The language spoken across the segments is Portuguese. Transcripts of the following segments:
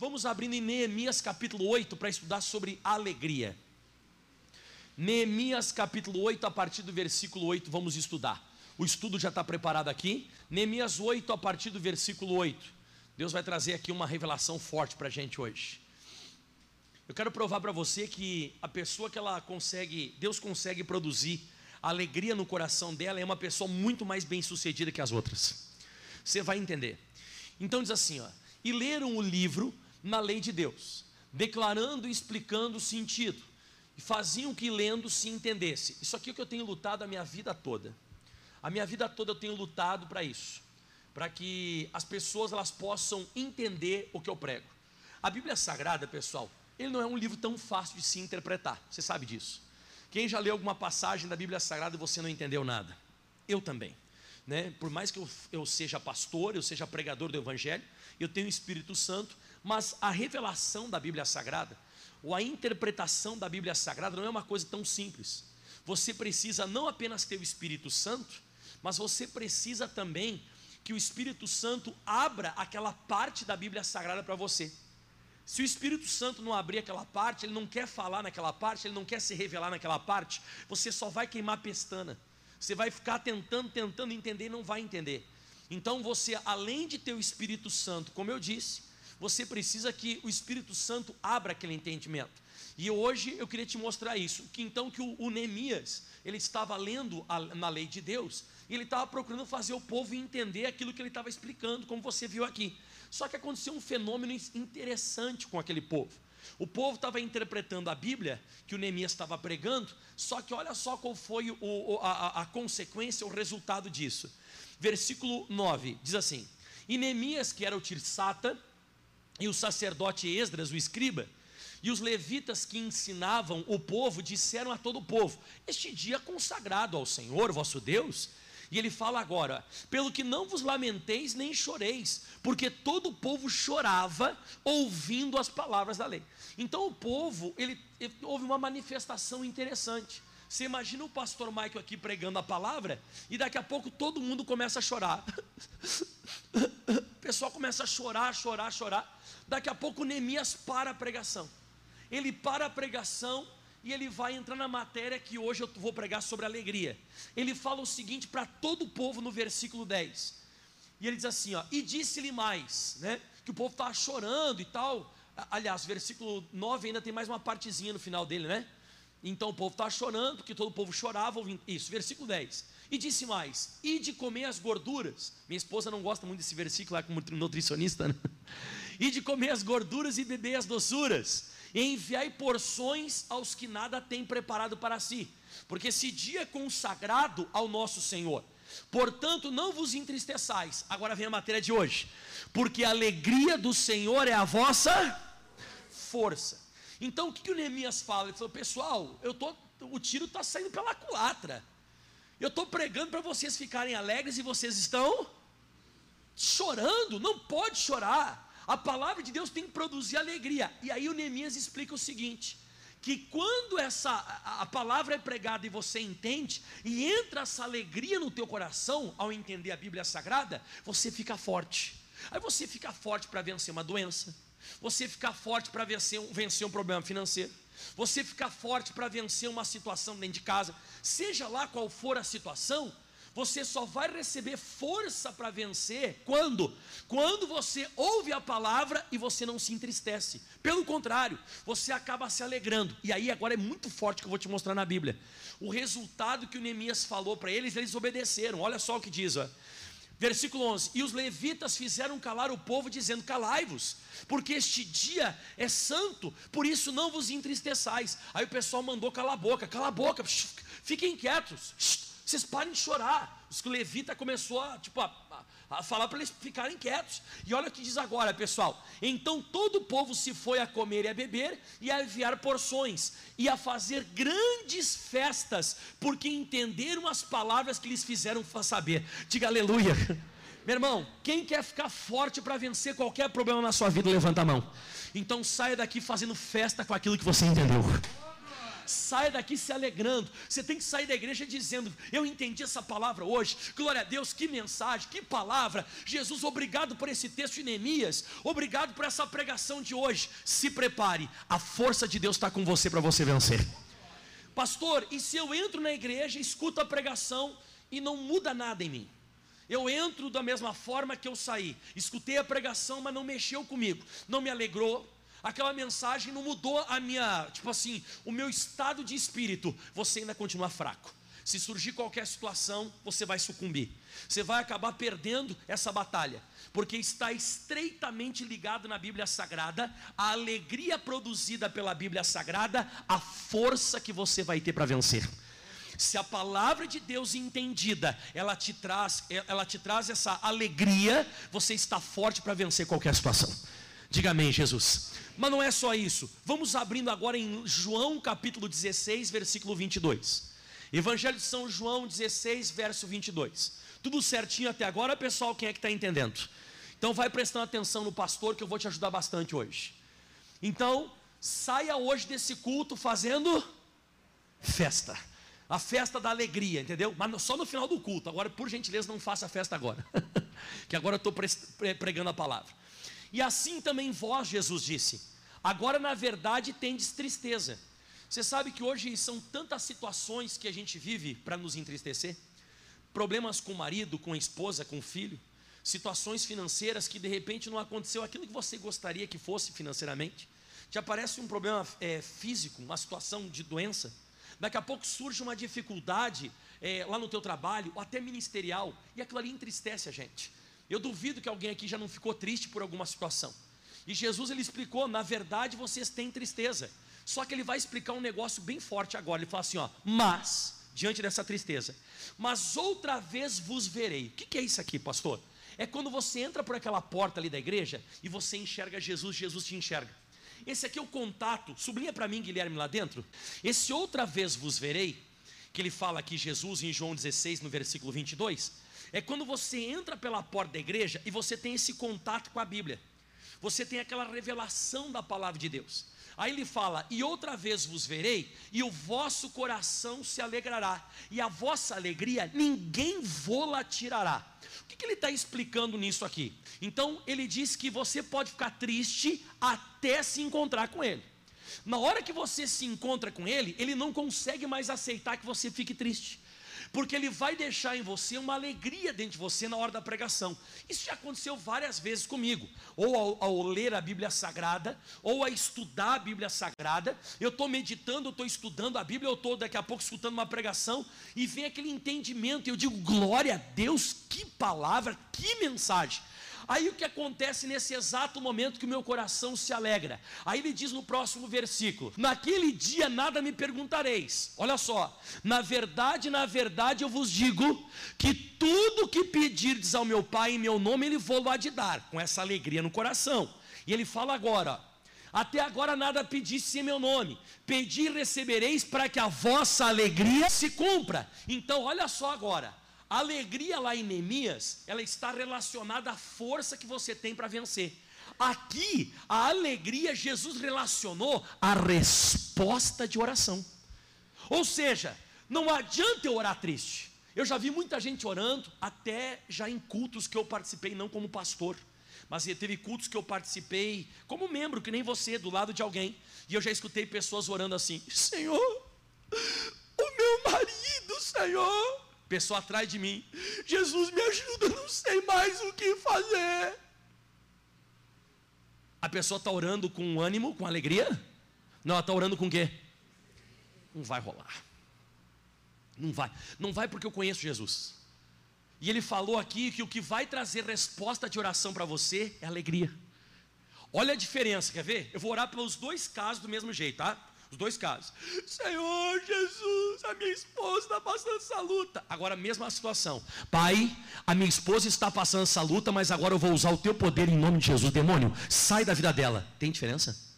Vamos abrindo em Neemias capítulo 8 para estudar sobre alegria. Neemias capítulo 8, a partir do versículo 8, vamos estudar. O estudo já está preparado aqui. Neemias 8, a partir do versículo 8. Deus vai trazer aqui uma revelação forte para a gente hoje. Eu quero provar para você que a pessoa que ela consegue, Deus consegue produzir alegria no coração dela é uma pessoa muito mais bem sucedida que as outras. Você vai entender. Então diz assim, ó, e leram o livro na lei de Deus, declarando e explicando o sentido, e faziam que lendo se entendesse. Isso aqui é o que eu tenho lutado a minha vida toda. A minha vida toda eu tenho lutado para isso, para que as pessoas elas possam entender o que eu prego. A Bíblia Sagrada, pessoal, ele não é um livro tão fácil de se interpretar. Você sabe disso. Quem já leu alguma passagem da Bíblia Sagrada e você não entendeu nada? Eu também. Né? Por mais que eu, eu seja pastor, eu seja pregador do Evangelho, eu tenho o Espírito Santo, mas a revelação da Bíblia Sagrada, ou a interpretação da Bíblia Sagrada, não é uma coisa tão simples. Você precisa não apenas ter o Espírito Santo, mas você precisa também que o Espírito Santo abra aquela parte da Bíblia Sagrada para você. Se o Espírito Santo não abrir aquela parte, ele não quer falar naquela parte, ele não quer se revelar naquela parte, você só vai queimar pestana. Você vai ficar tentando, tentando entender e não vai entender. Então você, além de ter o Espírito Santo, como eu disse, você precisa que o Espírito Santo abra aquele entendimento. E hoje eu queria te mostrar isso, que então que o, o Neemias, ele estava lendo a, na lei de Deus, e ele estava procurando fazer o povo entender aquilo que ele estava explicando, como você viu aqui. Só que aconteceu um fenômeno interessante com aquele povo. O povo estava interpretando a Bíblia que o Neemias estava pregando, só que olha só qual foi o, a, a, consequência, o resultado disso. Versículo 9 diz assim: E Neemias, que era o Tirsata, e o sacerdote Esdras, o escriba, e os levitas que ensinavam o povo disseram a todo o povo: Este dia é consagrado ao Senhor vosso Deus e ele fala agora: pelo que não vos lamenteis nem choreis, porque todo o povo chorava ouvindo as palavras da lei. Então o povo, ele, ele houve uma manifestação interessante. Você imagina o pastor Michael aqui pregando a palavra e daqui a pouco todo mundo começa a chorar. o pessoal começa a chorar, chorar, chorar. Daqui a pouco Neemias para a pregação. Ele para a pregação e ele vai entrar na matéria que hoje eu vou pregar sobre alegria. Ele fala o seguinte para todo o povo no versículo 10. E ele diz assim, ó, e disse-lhe mais, né? Que o povo estava chorando e tal. Aliás, versículo 9 ainda tem mais uma partezinha no final dele, né? Então o povo estava chorando, porque todo o povo chorava ouvindo. Isso, versículo 10. E disse mais: E de comer as gorduras. Minha esposa não gosta muito desse versículo lá como nutricionista, né? E de comer as gorduras e beber as doçuras enviai porções aos que nada têm preparado para si, porque esse dia é consagrado ao nosso Senhor. Portanto, não vos entristeçais. Agora vem a matéria de hoje. Porque a alegria do Senhor é a vossa força. Então, o que, que o Neemias fala? Ele falou: Pessoal, eu tô, o tiro está saindo pela culatra. Eu estou pregando para vocês ficarem alegres e vocês estão chorando. Não pode chorar. A palavra de Deus tem que produzir alegria. E aí o Neemias explica o seguinte: que quando essa a, palavra é pregada e você entende e entra essa alegria no teu coração ao entender a Bíblia Sagrada, você fica forte. Aí você fica forte para vencer uma doença. Você fica forte para vencer, vencer um problema financeiro. Você fica forte para vencer uma situação dentro de casa. Seja lá qual for a situação, você só vai receber força para vencer quando? Quando você ouve a palavra e você não se entristece. Pelo contrário, você acaba se alegrando. E aí agora é muito forte que eu vou te mostrar na Bíblia. O resultado que o Neemias falou para eles, eles obedeceram. Olha só o que diz, ó. Versículo 11: E os levitas fizeram calar o povo, dizendo: Calai-vos, porque este dia é santo, por isso não vos entristeçais. Aí o pessoal mandou calar a boca, cala a boca, fiquem quietos, vocês parem de chorar. Os levitas começou a, tipo, a, a falar para eles ficarem quietos. E olha o que diz agora, pessoal. Então todo o povo se foi a comer e a beber, e a enviar porções, e a fazer grandes festas, porque entenderam as palavras que lhes fizeram saber. Diga aleluia. Meu irmão, quem quer ficar forte para vencer qualquer problema na sua vida, levanta a mão. Então saia daqui fazendo festa com aquilo que você entendeu. Saia daqui se alegrando. Você tem que sair da igreja dizendo: Eu entendi essa palavra hoje. Glória a Deus, que mensagem, que palavra. Jesus, obrigado por esse texto de Neemias. Obrigado por essa pregação de hoje. Se prepare, a força de Deus está com você para você vencer. Pastor, e se eu entro na igreja, escuto a pregação e não muda nada em mim? Eu entro da mesma forma que eu saí. Escutei a pregação, mas não mexeu comigo. Não me alegrou. Aquela mensagem não mudou a minha, tipo assim, o meu estado de espírito. Você ainda continua fraco. Se surgir qualquer situação, você vai sucumbir. Você vai acabar perdendo essa batalha, porque está estreitamente ligado na Bíblia Sagrada a alegria produzida pela Bíblia Sagrada, a força que você vai ter para vencer. Se a palavra de Deus entendida, ela te traz, ela te traz essa alegria, você está forte para vencer qualquer situação. Diga amém, Jesus. Mas não é só isso. Vamos abrindo agora em João capítulo 16, versículo 22. Evangelho de São João 16, verso 22. Tudo certinho até agora, pessoal? Quem é que está entendendo? Então vai prestando atenção no pastor que eu vou te ajudar bastante hoje. Então, saia hoje desse culto fazendo festa a festa da alegria, entendeu? Mas só no final do culto. Agora, por gentileza, não faça festa agora, que agora eu estou pregando a palavra. E assim também vós, Jesus disse, agora na verdade tendes tristeza. Você sabe que hoje são tantas situações que a gente vive para nos entristecer? Problemas com o marido, com a esposa, com o filho, situações financeiras que de repente não aconteceu aquilo que você gostaria que fosse financeiramente. Te aparece um problema é, físico, uma situação de doença Daqui a pouco surge uma dificuldade é, lá no teu trabalho, ou até ministerial, e aquilo ali entristece a gente. Eu duvido que alguém aqui já não ficou triste por alguma situação. E Jesus ele explicou, na verdade vocês têm tristeza. Só que ele vai explicar um negócio bem forte agora. Ele fala assim, ó, mas diante dessa tristeza, mas outra vez vos verei. O que, que é isso aqui, pastor? É quando você entra por aquela porta ali da igreja e você enxerga Jesus, Jesus te enxerga. Esse aqui é o contato. Sublinha para mim, Guilherme, lá dentro. Esse outra vez vos verei, que ele fala aqui, Jesus, em João 16, no versículo 22, é quando você entra pela porta da igreja e você tem esse contato com a Bíblia. Você tem aquela revelação da palavra de Deus. Aí ele fala: E outra vez vos verei, e o vosso coração se alegrará, e a vossa alegria ninguém vô-la tirará. O que, que ele está explicando nisso aqui? Então ele diz que você pode ficar triste até se encontrar com ele. Na hora que você se encontra com ele, ele não consegue mais aceitar que você fique triste porque ele vai deixar em você uma alegria dentro de você na hora da pregação. Isso já aconteceu várias vezes comigo, ou ao, ao ler a Bíblia Sagrada, ou a estudar a Bíblia Sagrada. Eu estou meditando, estou estudando a Bíblia, eu estou daqui a pouco escutando uma pregação, e vem aquele entendimento, e eu digo, glória a Deus, que palavra, que mensagem. Aí o que acontece nesse exato momento que o meu coração se alegra? Aí ele diz no próximo versículo: Naquele dia nada me perguntareis. Olha só, na verdade, na verdade eu vos digo que tudo que pedirdes ao meu Pai em meu nome, ele vou lá de dar, com essa alegria no coração. E ele fala agora, até agora nada pedisse em meu nome. Pedi e recebereis para que a vossa alegria se cumpra. Então, olha só agora. A alegria lá em Neemias, ela está relacionada à força que você tem para vencer. Aqui, a alegria Jesus relacionou à resposta de oração. Ou seja, não adianta eu orar triste. Eu já vi muita gente orando, até já em cultos que eu participei, não como pastor, mas teve cultos que eu participei como membro, que nem você, do lado de alguém, e eu já escutei pessoas orando assim: Senhor, o meu marido, Senhor, pessoa atrás de mim. Jesus me ajuda, não sei mais o que fazer. A pessoa está orando com ânimo, com alegria? Não, ela está orando com o quê? Não vai rolar. Não vai. Não vai porque eu conheço Jesus. E ele falou aqui que o que vai trazer resposta de oração para você é alegria. Olha a diferença, quer ver? Eu vou orar pelos dois casos do mesmo jeito, tá? Os dois casos. Senhor Jesus, a minha esposa está passando essa luta. Agora, mesma situação. Pai, a minha esposa está passando essa luta, mas agora eu vou usar o teu poder em nome de Jesus. Demônio, sai da vida dela. Tem diferença?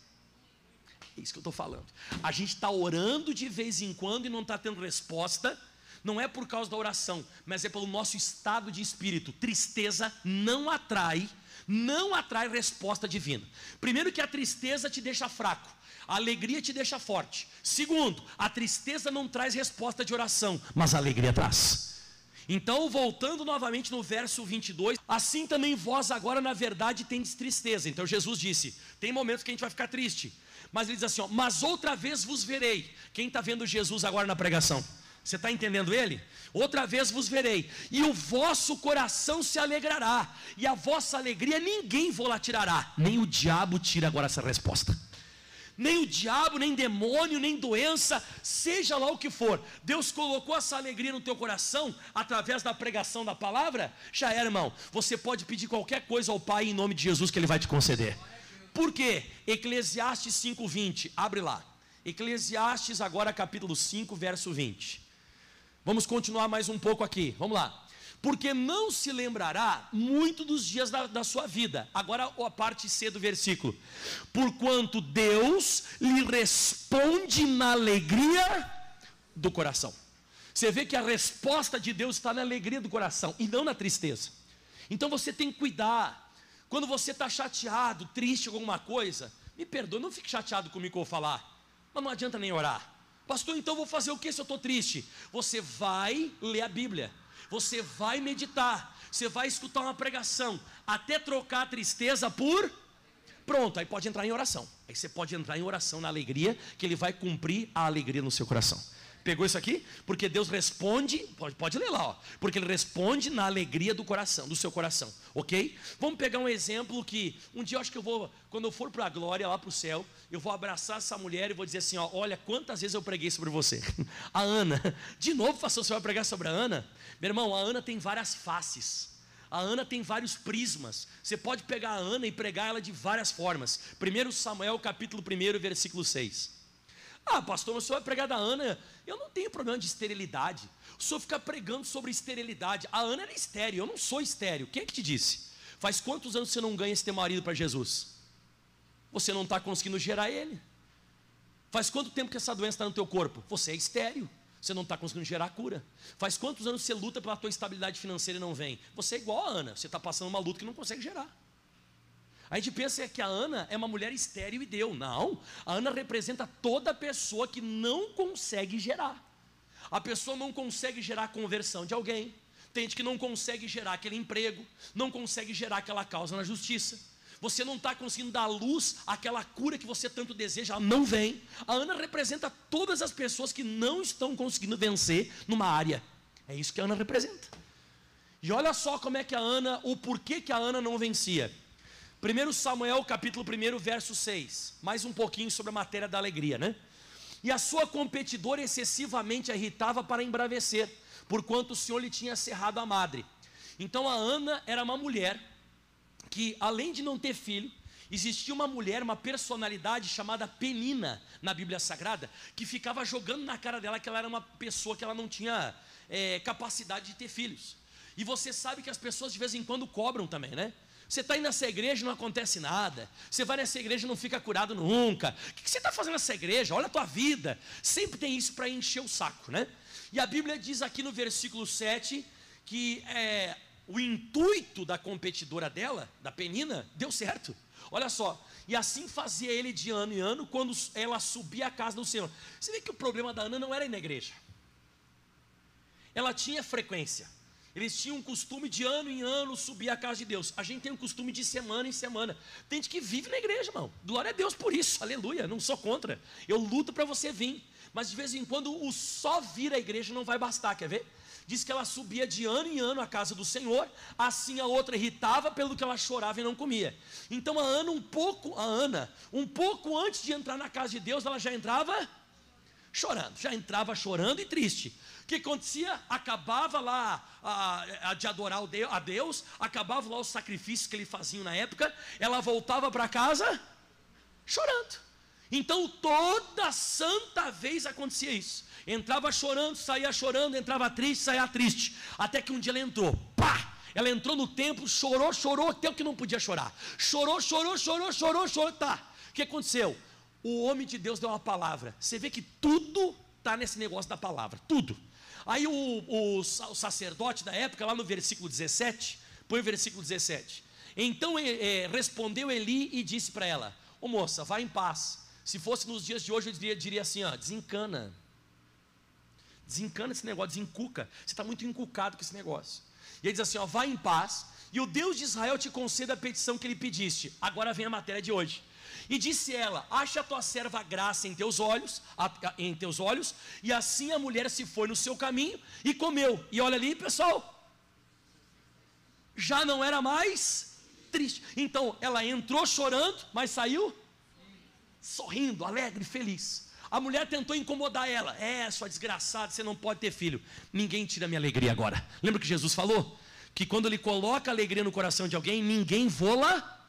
É isso que eu estou falando. A gente está orando de vez em quando e não está tendo resposta. Não é por causa da oração, mas é pelo nosso estado de espírito. Tristeza não atrai, não atrai resposta divina. Primeiro que a tristeza te deixa fraco, a alegria te deixa forte. Segundo, a tristeza não traz resposta de oração, mas a alegria traz. Então, voltando novamente no verso 22, assim também vós agora na verdade tendes tristeza. Então Jesus disse: tem momentos que a gente vai ficar triste, mas ele diz assim: ó, mas outra vez vos verei. Quem está vendo Jesus agora na pregação? Você está entendendo ele? Outra vez vos verei, e o vosso coração se alegrará, e a vossa alegria ninguém vos la tirará. Nem o diabo tira agora essa resposta nem o diabo, nem demônio, nem doença, seja lá o que for, Deus colocou essa alegria no teu coração através da pregação da palavra, já era, irmão. Você pode pedir qualquer coisa ao Pai em nome de Jesus que Ele vai te conceder. Por quê? Eclesiastes 5:20, abre lá. Eclesiastes agora capítulo 5, verso 20. Vamos continuar mais um pouco aqui. Vamos lá porque não se lembrará muito dos dias da, da, sua vida. Agora a parte C do versículo. Porquanto Deus lhe responde na alegria do coração. Você vê que a resposta de Deus está na alegria do coração e não na tristeza. Então você tem que cuidar. Quando você está chateado, triste com alguma coisa, me perdoe, não fique chateado comigo que eu vou falar. Mas não adianta nem orar. Pastor, então vou fazer o que se eu estou triste? Você vai ler a Bíblia você vai meditar, você vai escutar uma pregação, até trocar a tristeza por. Pronto, aí pode entrar em oração. Aí você pode entrar em oração na alegria, que Ele vai cumprir a alegria no seu coração. Pegou isso aqui? Porque Deus responde, pode, pode ler lá, ó, porque Ele responde na alegria do coração, do seu coração, ok? Vamos pegar um exemplo que um dia eu acho que eu vou, quando eu for para a glória, lá para o céu, eu vou abraçar essa mulher e vou dizer assim: ó, olha quantas vezes eu preguei sobre você. a Ana, de novo, pastor, você vai pregar sobre a Ana? Meu irmão, a Ana tem várias faces. A Ana tem vários prismas. Você pode pegar a Ana e pregar ela de várias formas. 1 Samuel, capítulo 1, versículo 6. Ah, pastor, o senhor vai pregar da Ana. Eu não tenho problema de esterilidade. O senhor fica pregando sobre esterilidade. A Ana era estéreo, eu não sou estéreo. Quem é que te disse? Faz quantos anos você não ganha esse teu marido para Jesus? Você não está conseguindo gerar ele. Faz quanto tempo que essa doença está no teu corpo? Você é estéreo. Você não está conseguindo gerar cura. Faz quantos anos você luta pela tua estabilidade financeira e não vem? Você é igual a Ana. Você está passando uma luta que não consegue gerar. A gente pensa que a Ana é uma mulher estéril e deu. Não. A Ana representa toda pessoa que não consegue gerar. A pessoa não consegue gerar a conversão de alguém. Tem gente que não consegue gerar aquele emprego, não consegue gerar aquela causa na justiça. Você não está conseguindo dar luz àquela cura que você tanto deseja, ela não vem. A Ana representa todas as pessoas que não estão conseguindo vencer numa área. É isso que a Ana representa. E olha só como é que a Ana, o porquê que a Ana não vencia. 1 Samuel capítulo 1, verso 6. Mais um pouquinho sobre a matéria da alegria, né? E a sua competidora excessivamente a irritava para embravecer, porquanto o Senhor lhe tinha cerrado a madre. Então a Ana era uma mulher que, além de não ter filho, existia uma mulher, uma personalidade chamada Penina na Bíblia Sagrada, que ficava jogando na cara dela que ela era uma pessoa que ela não tinha é, capacidade de ter filhos. E você sabe que as pessoas de vez em quando cobram também, né? Você está indo nessa igreja e não acontece nada. Você vai nessa igreja e não fica curado nunca. O que você está fazendo nessa igreja? Olha a tua vida. Sempre tem isso para encher o saco, né? E a Bíblia diz aqui no versículo 7 que é, o intuito da competidora dela, da Penina, deu certo. Olha só, e assim fazia ele de ano em ano, quando ela subia à casa do Senhor. Você vê que o problema da Ana não era ir na igreja, ela tinha frequência. Eles tinham um costume de ano em ano subir à casa de Deus. A gente tem um costume de semana em semana. Tem gente que vive na igreja, irmão. Glória a Deus por isso, aleluia. Não sou contra. Eu luto para você vir. Mas de vez em quando o só vir à igreja não vai bastar, quer ver? Diz que ela subia de ano em ano à casa do Senhor, assim a outra irritava pelo que ela chorava e não comia. Então a Ana, um pouco, a Ana, um pouco antes de entrar na casa de Deus, ela já entrava chorando, já entrava chorando e triste que acontecia? Acabava lá a, a de adorar a Deus, acabava lá os sacrifícios que ele fazia na época, ela voltava para casa chorando. Então toda santa vez acontecia isso. Entrava chorando, saía chorando, entrava triste, saía triste. Até que um dia ela entrou, pá! Ela entrou no templo, chorou, chorou até o que não podia chorar. Chorou, chorou, chorou, chorou, chorou, tá. O que aconteceu? O homem de Deus deu uma palavra. Você vê que tudo está nesse negócio da palavra, tudo. Aí o, o, o sacerdote da época, lá no versículo 17, põe o versículo 17. Então é, respondeu Eli e disse para ela: Ô moça, vá em paz. Se fosse nos dias de hoje, eu diria, diria assim: ó, desencana. Desencana esse negócio, desencuca. Você está muito encucado com esse negócio. E ele diz assim: ó, vá em paz, e o Deus de Israel te conceda a petição que lhe pediste. Agora vem a matéria de hoje. E disse ela: Acha a tua serva graça em teus olhos, em teus olhos, e assim a mulher se foi no seu caminho e comeu. E olha ali, pessoal, já não era mais triste. Então ela entrou chorando, mas saiu sorrindo, alegre, feliz. A mulher tentou incomodar ela. É, sua desgraçada, você não pode ter filho. Ninguém tira minha alegria agora. Lembra que Jesus falou? Que quando ele coloca alegria no coração de alguém, ninguém voa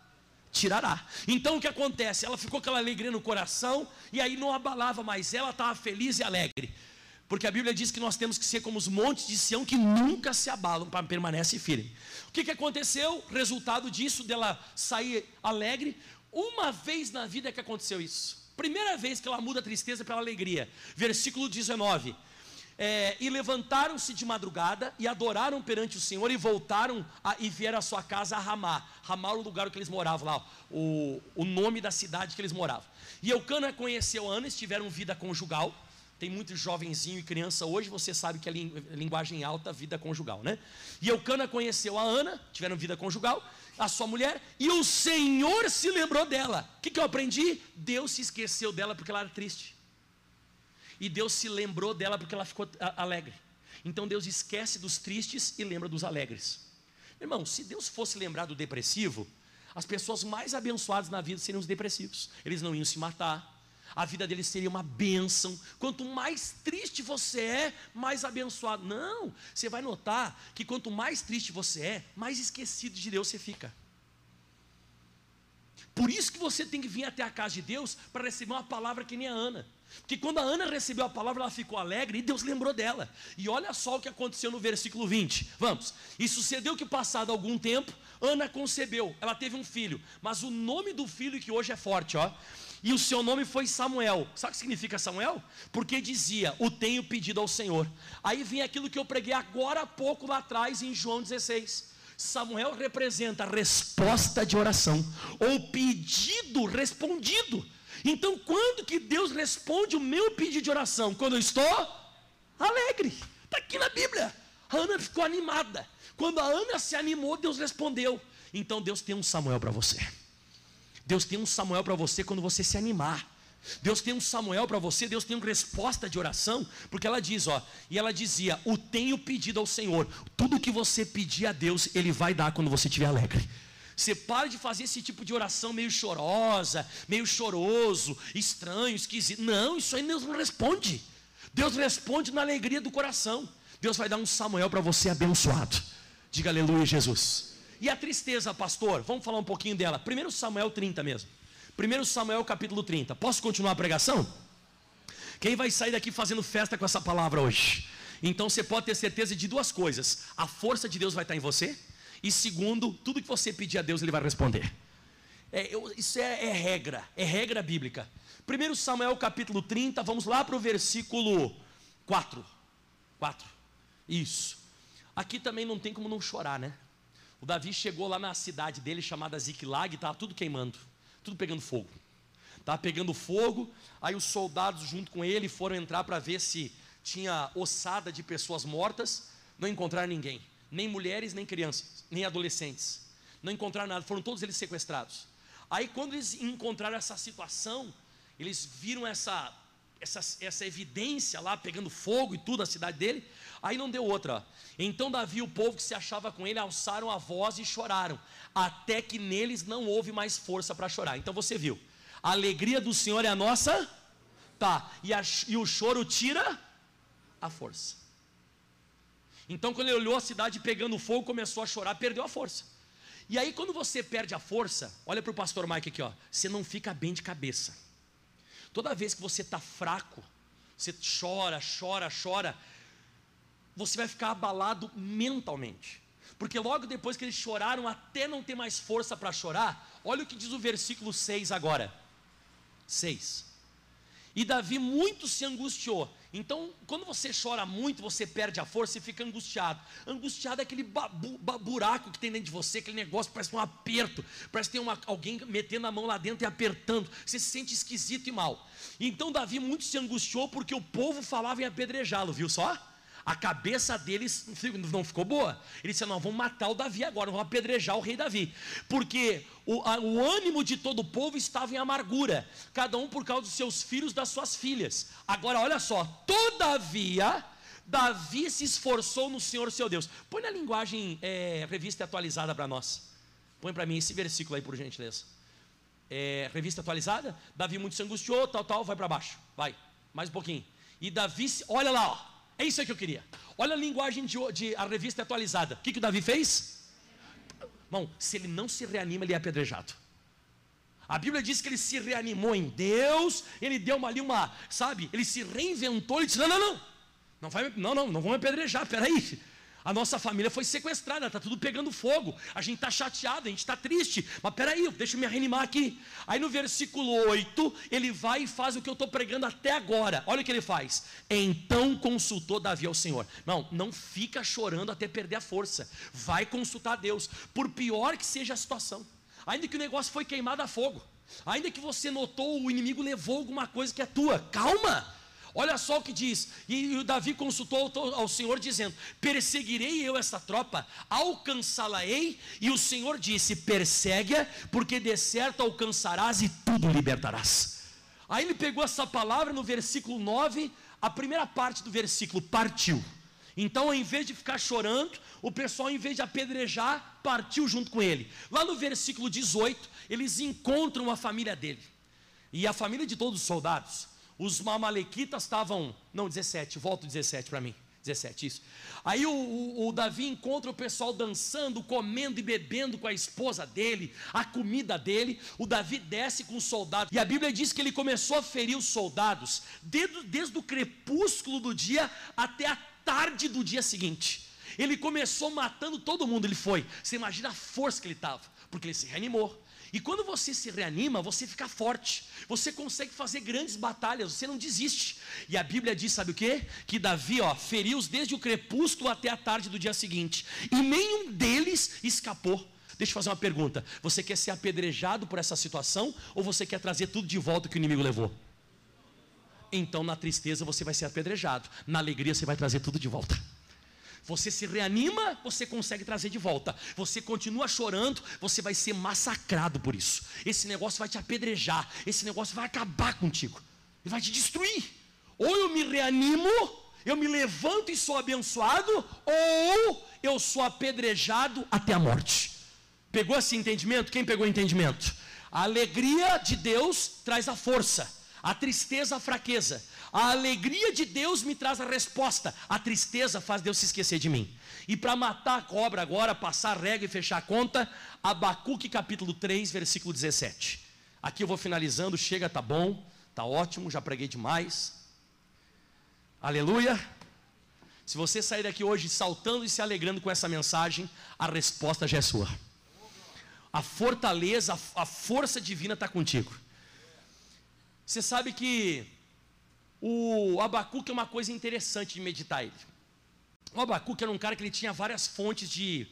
tirará. Então o que acontece? Ela ficou com aquela alegria no coração e aí não abalava mais. Ela estava feliz e alegre. Porque a Bíblia diz que nós temos que ser como os montes de Sião que nunca se abalam, para permanecer firme. O que, que aconteceu? Resultado disso, dela sair alegre. Uma vez na vida que aconteceu isso. Primeira vez que ela muda a tristeza pela alegria. Versículo 19. É, e levantaram-se de madrugada e adoraram perante o Senhor e voltaram a, e vieram à sua casa a Ramá. Ramá era o lugar que eles moravam lá, o, o nome da cidade que eles moravam. E Eucana conheceu Ana, tiveram vida conjugal tem muito jovenzinho e criança hoje, você sabe que é linguagem alta, vida conjugal, né? E Eucana conheceu a Ana, tiveram vida conjugal, a sua mulher, e o Senhor se lembrou dela. O que, que eu aprendi? Deus se esqueceu dela porque ela era triste. E Deus se lembrou dela porque ela ficou alegre. Então Deus esquece dos tristes e lembra dos alegres. Irmão, se Deus fosse lembrar do depressivo, as pessoas mais abençoadas na vida seriam os depressivos. Eles não iam se matar, a vida dele seria uma bênção. Quanto mais triste você é, mais abençoado. Não, você vai notar que quanto mais triste você é, mais esquecido de Deus você fica. Por isso que você tem que vir até a casa de Deus para receber uma palavra que nem a Ana. Porque quando a Ana recebeu a palavra, ela ficou alegre e Deus lembrou dela. E olha só o que aconteceu no versículo 20. Vamos. E sucedeu que, passado algum tempo, Ana concebeu. Ela teve um filho. Mas o nome do filho, que hoje é forte, ó e o seu nome foi Samuel. Sabe o que significa Samuel? Porque dizia: O tenho pedido ao Senhor. Aí vem aquilo que eu preguei agora há pouco lá atrás em João 16. Samuel representa a resposta de oração, ou pedido respondido. Então, quando que Deus responde o meu pedido de oração? Quando eu estou alegre. Está aqui na Bíblia. A Ana ficou animada. Quando a Ana se animou, Deus respondeu. Então, Deus tem um Samuel para você. Deus tem um Samuel para você quando você se animar. Deus tem um Samuel para você, Deus tem uma resposta de oração, porque ela diz, ó, e ela dizia: "O tenho pedido ao Senhor. Tudo que você pedir a Deus, ele vai dar quando você estiver alegre." Você para de fazer esse tipo de oração meio chorosa, meio choroso, estranho, esquisito. Não, isso aí Deus não responde. Deus responde na alegria do coração. Deus vai dar um Samuel para você abençoado. Diga aleluia, Jesus. E a tristeza, pastor? Vamos falar um pouquinho dela. 1 Samuel 30 mesmo. 1 Samuel capítulo 30. Posso continuar a pregação? Quem vai sair daqui fazendo festa com essa palavra hoje? Então você pode ter certeza de duas coisas: a força de Deus vai estar em você, e segundo, tudo que você pedir a Deus, Ele vai responder. É, eu, isso é, é, regra, é regra bíblica. 1 Samuel capítulo 30, vamos lá para o versículo 4. 4. Isso. Aqui também não tem como não chorar, né? O Davi chegou lá na cidade dele chamada Ziklag, estava tudo queimando, tudo pegando fogo. Estava pegando fogo, aí os soldados junto com ele foram entrar para ver se tinha ossada de pessoas mortas, não encontraram ninguém, nem mulheres, nem crianças, nem adolescentes. Não encontraram nada, foram todos eles sequestrados. Aí quando eles encontraram essa situação, eles viram essa essa, essa evidência lá pegando fogo e tudo, a cidade dele, aí não deu outra. Então Davi e o povo que se achava com ele alçaram a voz e choraram, até que neles não houve mais força para chorar. Então você viu, a alegria do Senhor é a nossa, tá, e, a, e o choro tira a força. Então quando ele olhou a cidade pegando fogo, começou a chorar, perdeu a força. E aí quando você perde a força, olha para o pastor Mike aqui, ó, você não fica bem de cabeça. Toda vez que você está fraco, você chora, chora, chora, você vai ficar abalado mentalmente. Porque logo depois que eles choraram, até não ter mais força para chorar, olha o que diz o versículo 6 agora. 6. E Davi muito se angustiou. Então, quando você chora muito, você perde a força e fica angustiado. Angustiado é aquele babu, buraco que tem dentro de você, aquele negócio parece um aperto, parece que tem uma, alguém metendo a mão lá dentro e apertando. Você se sente esquisito e mal. Então, Davi muito se angustiou porque o povo falava em apedrejá-lo, viu só? A cabeça deles não ficou boa. Ele disse: Não, vamos matar o Davi agora, vamos apedrejar o rei Davi. Porque o, a, o ânimo de todo o povo estava em amargura, cada um por causa dos seus filhos, das suas filhas. Agora, olha só: todavia, Davi se esforçou no Senhor seu Deus. Põe na linguagem é, revista atualizada para nós. Põe para mim esse versículo aí, por gentileza. É, revista atualizada. Davi muito se angustiou, tal, tal, vai para baixo. Vai, mais um pouquinho. E Davi, olha lá, ó. É isso que eu queria. Olha a linguagem de, de a revista atualizada. O que, que o Davi fez? Irmão, se ele não se reanima, ele é apedrejado. A Bíblia diz que ele se reanimou em Deus, ele deu uma, ali uma, sabe, ele se reinventou, ele disse: não, não, não, não, vai, não, não, não vamos apedrejar, peraí. A nossa família foi sequestrada, está tudo pegando fogo. A gente está chateado, a gente está triste. Mas peraí, deixa eu me reanimar aqui. Aí no versículo 8, ele vai e faz o que eu estou pregando até agora. Olha o que ele faz. Então consultou Davi ao Senhor. Não, não fica chorando até perder a força. Vai consultar Deus. Por pior que seja a situação. Ainda que o negócio foi queimado a fogo. Ainda que você notou o inimigo levou alguma coisa que é tua. Calma Olha só o que diz. E o Davi consultou ao Senhor, dizendo: Perseguirei eu essa tropa, alcançá-la-ei. E o Senhor disse: Persegue-a, porque de certo alcançarás e tudo libertarás. Aí ele pegou essa palavra no versículo 9, a primeira parte do versículo, partiu. Então, ao invés de ficar chorando, o pessoal, em vez de apedrejar, partiu junto com ele. Lá no versículo 18, eles encontram a família dele. E a família de todos os soldados os mamalequitas estavam. Não, 17, volta 17 para mim. 17, isso. Aí o, o, o, Davi encontra o pessoal dançando, comendo e bebendo com a esposa dele, a comida dele. O Davi desce com os soldados. E a Bíblia diz que ele começou a ferir os soldados desde, desde o crepúsculo do dia até a tarde do dia seguinte. Ele começou matando todo mundo. Ele foi. Você imagina a força que ele estava, porque ele se reanimou. E quando você se reanima, você fica forte. Você consegue fazer grandes batalhas, você não desiste. E a Bíblia diz, sabe o que? Que Davi, ó, feriu-os desde o crepúsculo até a tarde do dia seguinte. E nenhum deles escapou. Deixa eu fazer uma pergunta. Você quer ser apedrejado por essa situação ou você quer trazer tudo de volta que o inimigo levou? Então, na tristeza você vai ser apedrejado, na alegria você vai trazer tudo de volta. Você se reanima, você consegue trazer de volta. Você continua chorando, você vai ser massacrado por isso. Esse negócio vai te apedrejar, esse negócio vai acabar contigo. Ele vai te destruir. Ou eu me reanimo, eu me levanto e sou abençoado, ou eu sou apedrejado até a morte. Pegou esse entendimento? Quem pegou o entendimento? A alegria de Deus traz a força, a tristeza a fraqueza. A alegria de Deus me traz a resposta. A tristeza faz Deus se esquecer de mim. E para matar a cobra agora, passar a regra e fechar a conta, Abacuque capítulo 3, versículo 17. Aqui eu vou finalizando, chega, tá bom, tá ótimo, já preguei demais. Aleluia. Se você sair daqui hoje saltando e se alegrando com essa mensagem, a resposta já é sua. A fortaleza, a força divina está contigo. Você sabe que o Abacuque é uma coisa interessante de meditar ele. O Abacuque era um cara que ele tinha várias fontes de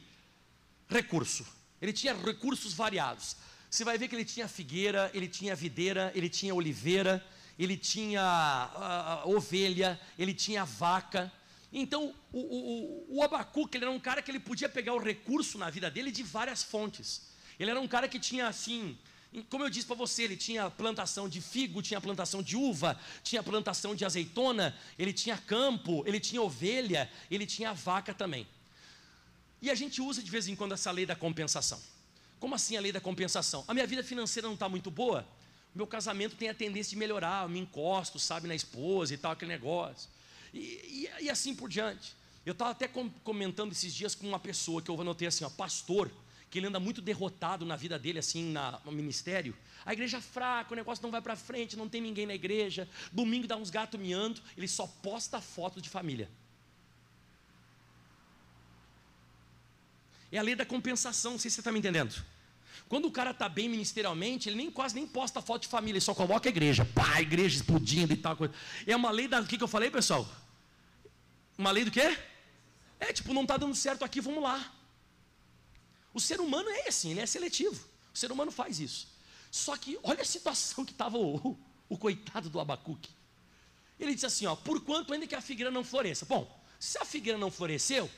recurso. Ele tinha recursos variados. Você vai ver que ele tinha figueira, ele tinha videira, ele tinha oliveira, ele tinha uh, ovelha, ele tinha vaca. Então, o, o, o Abacuque ele era um cara que ele podia pegar o recurso na vida dele de várias fontes. Ele era um cara que tinha, assim, como eu disse para você, ele tinha plantação de figo, tinha plantação de uva, tinha plantação de azeitona, ele tinha campo, ele tinha ovelha, ele tinha vaca também. E a gente usa de vez em quando essa lei da compensação. Como assim a lei da compensação? A minha vida financeira não está muito boa, meu casamento tem a tendência de melhorar, eu me encosto, sabe, na esposa e tal, aquele negócio. E, e, e assim por diante. Eu estava até comentando esses dias com uma pessoa que eu anotei assim, ó, pastor que ele anda muito derrotado na vida dele, assim, na, no ministério. A igreja é fraca, o negócio não vai para frente, não tem ninguém na igreja. Domingo dá uns gatos miando, ele só posta foto de família. É a lei da compensação, não sei se você está me entendendo. Quando o cara está bem ministerialmente, ele nem quase nem posta foto de família, ele só coloca a igreja. Pá, a igreja explodindo e tal. Coisa. É uma lei da. O que, que eu falei, pessoal? Uma lei do quê? É tipo, não está dando certo aqui, vamos lá. O ser humano é assim, ele é seletivo. O ser humano faz isso. Só que olha a situação que estava o, o, coitado do Abacuque. Ele disse assim: ó, por quanto ainda que a figueira não floresça? Bom, se a figueira não floresceu,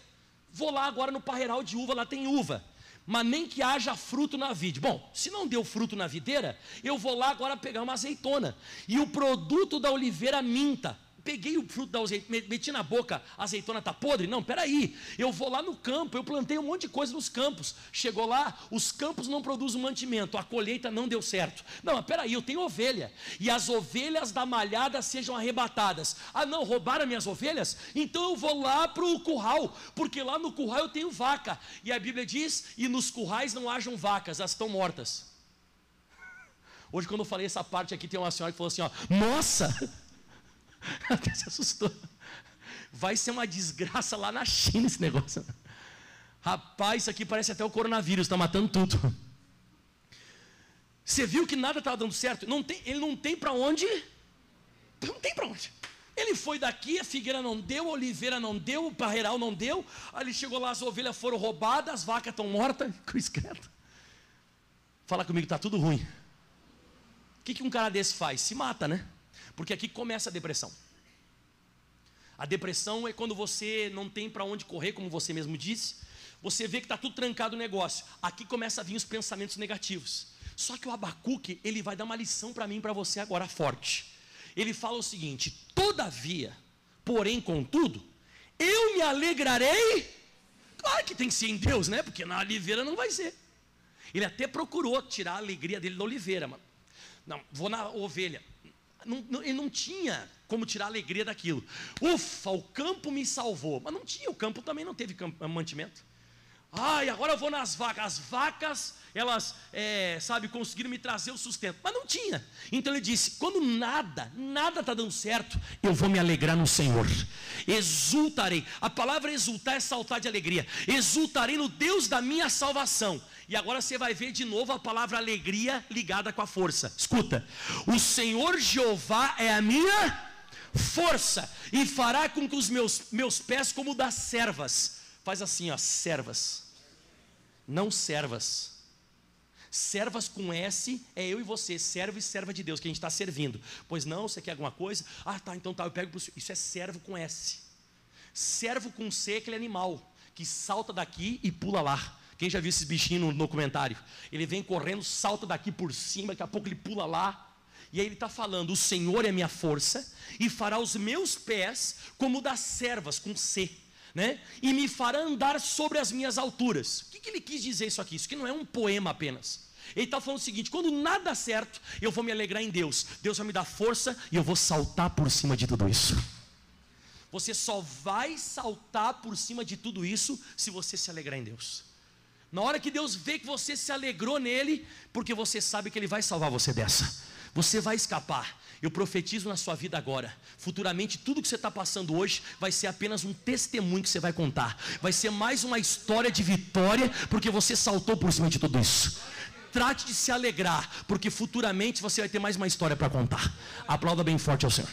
vou lá agora no parreiral de uva, lá tem uva. Mas nem que haja fruto na vide. Bom, se não deu fruto na videira, eu vou lá agora pegar uma azeitona. E o produto da oliveira minta peguei o fruto da azeitona, meti na boca, a azeitona está podre? Não, peraí, eu vou lá no campo, eu plantei um monte de coisa nos campos. Chegou lá, os campos não produzem mantimento, a colheita não deu certo. Não, mas peraí, eu tenho ovelha, e as ovelhas da malhada sejam arrebatadas. Ah, não, roubaram minhas ovelhas? Então eu vou lá para o curral, porque lá no curral eu tenho vaca. E a Bíblia diz: e nos currais não hajam vacas, elas estão mortas. Hoje, quando eu falei essa parte aqui, tem uma senhora que falou assim: ó, nossa! Até se assustou. Vai ser uma desgraça lá na China esse negócio. Rapaz, isso aqui parece até o coronavírus, está matando tudo. Você viu que nada estava dando certo? Não tem, ele não tem para onde? Não tem para onde. Ele foi daqui, a figueira não deu, a oliveira não deu, o parreiral não deu. Aí ele chegou lá, as ovelhas foram roubadas, as vacas estão mortas. Cruz credo. Fala comigo, está tudo ruim. O que, que um cara desse faz? Se mata, né? Porque aqui começa a depressão. A depressão é quando você não tem para onde correr, como você mesmo disse. Você vê que está tudo trancado o negócio. Aqui começa a vir os pensamentos negativos. Só que o Abacuque, ele vai dar uma lição para mim e para você agora forte. Ele fala o seguinte: Todavia, porém, contudo, eu me alegrarei. Claro que tem que ser em Deus, né? Porque na oliveira não vai ser. Ele até procurou tirar a alegria dele da oliveira, mano. Não, vou na ovelha. Não, não, ele não tinha como tirar a alegria daquilo. Ufa, o campo me salvou. Mas não tinha, o campo também não teve mantimento. Ai, agora eu vou nas vacas. As vacas, elas, é, sabe, conseguiram me trazer o sustento. Mas não tinha. Então ele disse: quando nada, nada está dando certo, eu vou me alegrar no Senhor. Exultarei. A palavra exultar é saltar de alegria. Exultarei no Deus da minha salvação. E agora você vai ver de novo a palavra alegria ligada com a força. Escuta: o Senhor Jeová é a minha força e fará com que os meus, meus pés como das servas. Faz assim, ó, servas não servas. Servas com S é eu e você, servo e serva de Deus, que a gente está servindo. Pois não, você quer alguma coisa? Ah, tá, então tá, eu pego pro Isso é servo com S. Servo com C é aquele animal que salta daqui e pula lá. Quem já viu esses bichinhos no documentário? Ele vem correndo, salta daqui por cima, daqui a pouco ele pula lá. E aí ele está falando: O Senhor é minha força e fará os meus pés como das servas, com C né? E me fará andar sobre as minhas alturas. O que, que ele quis dizer isso aqui? Isso que não é um poema apenas. Ele está falando o seguinte: quando nada dá certo, eu vou me alegrar em Deus. Deus vai me dar força e eu vou saltar por cima de tudo isso. Você só vai saltar por cima de tudo isso se você se alegrar em Deus. Na hora que Deus vê que você se alegrou nele, porque você sabe que Ele vai salvar você dessa, você vai escapar. Eu profetizo na sua vida agora. Futuramente, tudo que você está passando hoje vai ser apenas um testemunho que você vai contar. Vai ser mais uma história de vitória, porque você saltou por cima de tudo isso. Trate de se alegrar, porque futuramente você vai ter mais uma história para contar. Aplauda bem forte ao Senhor.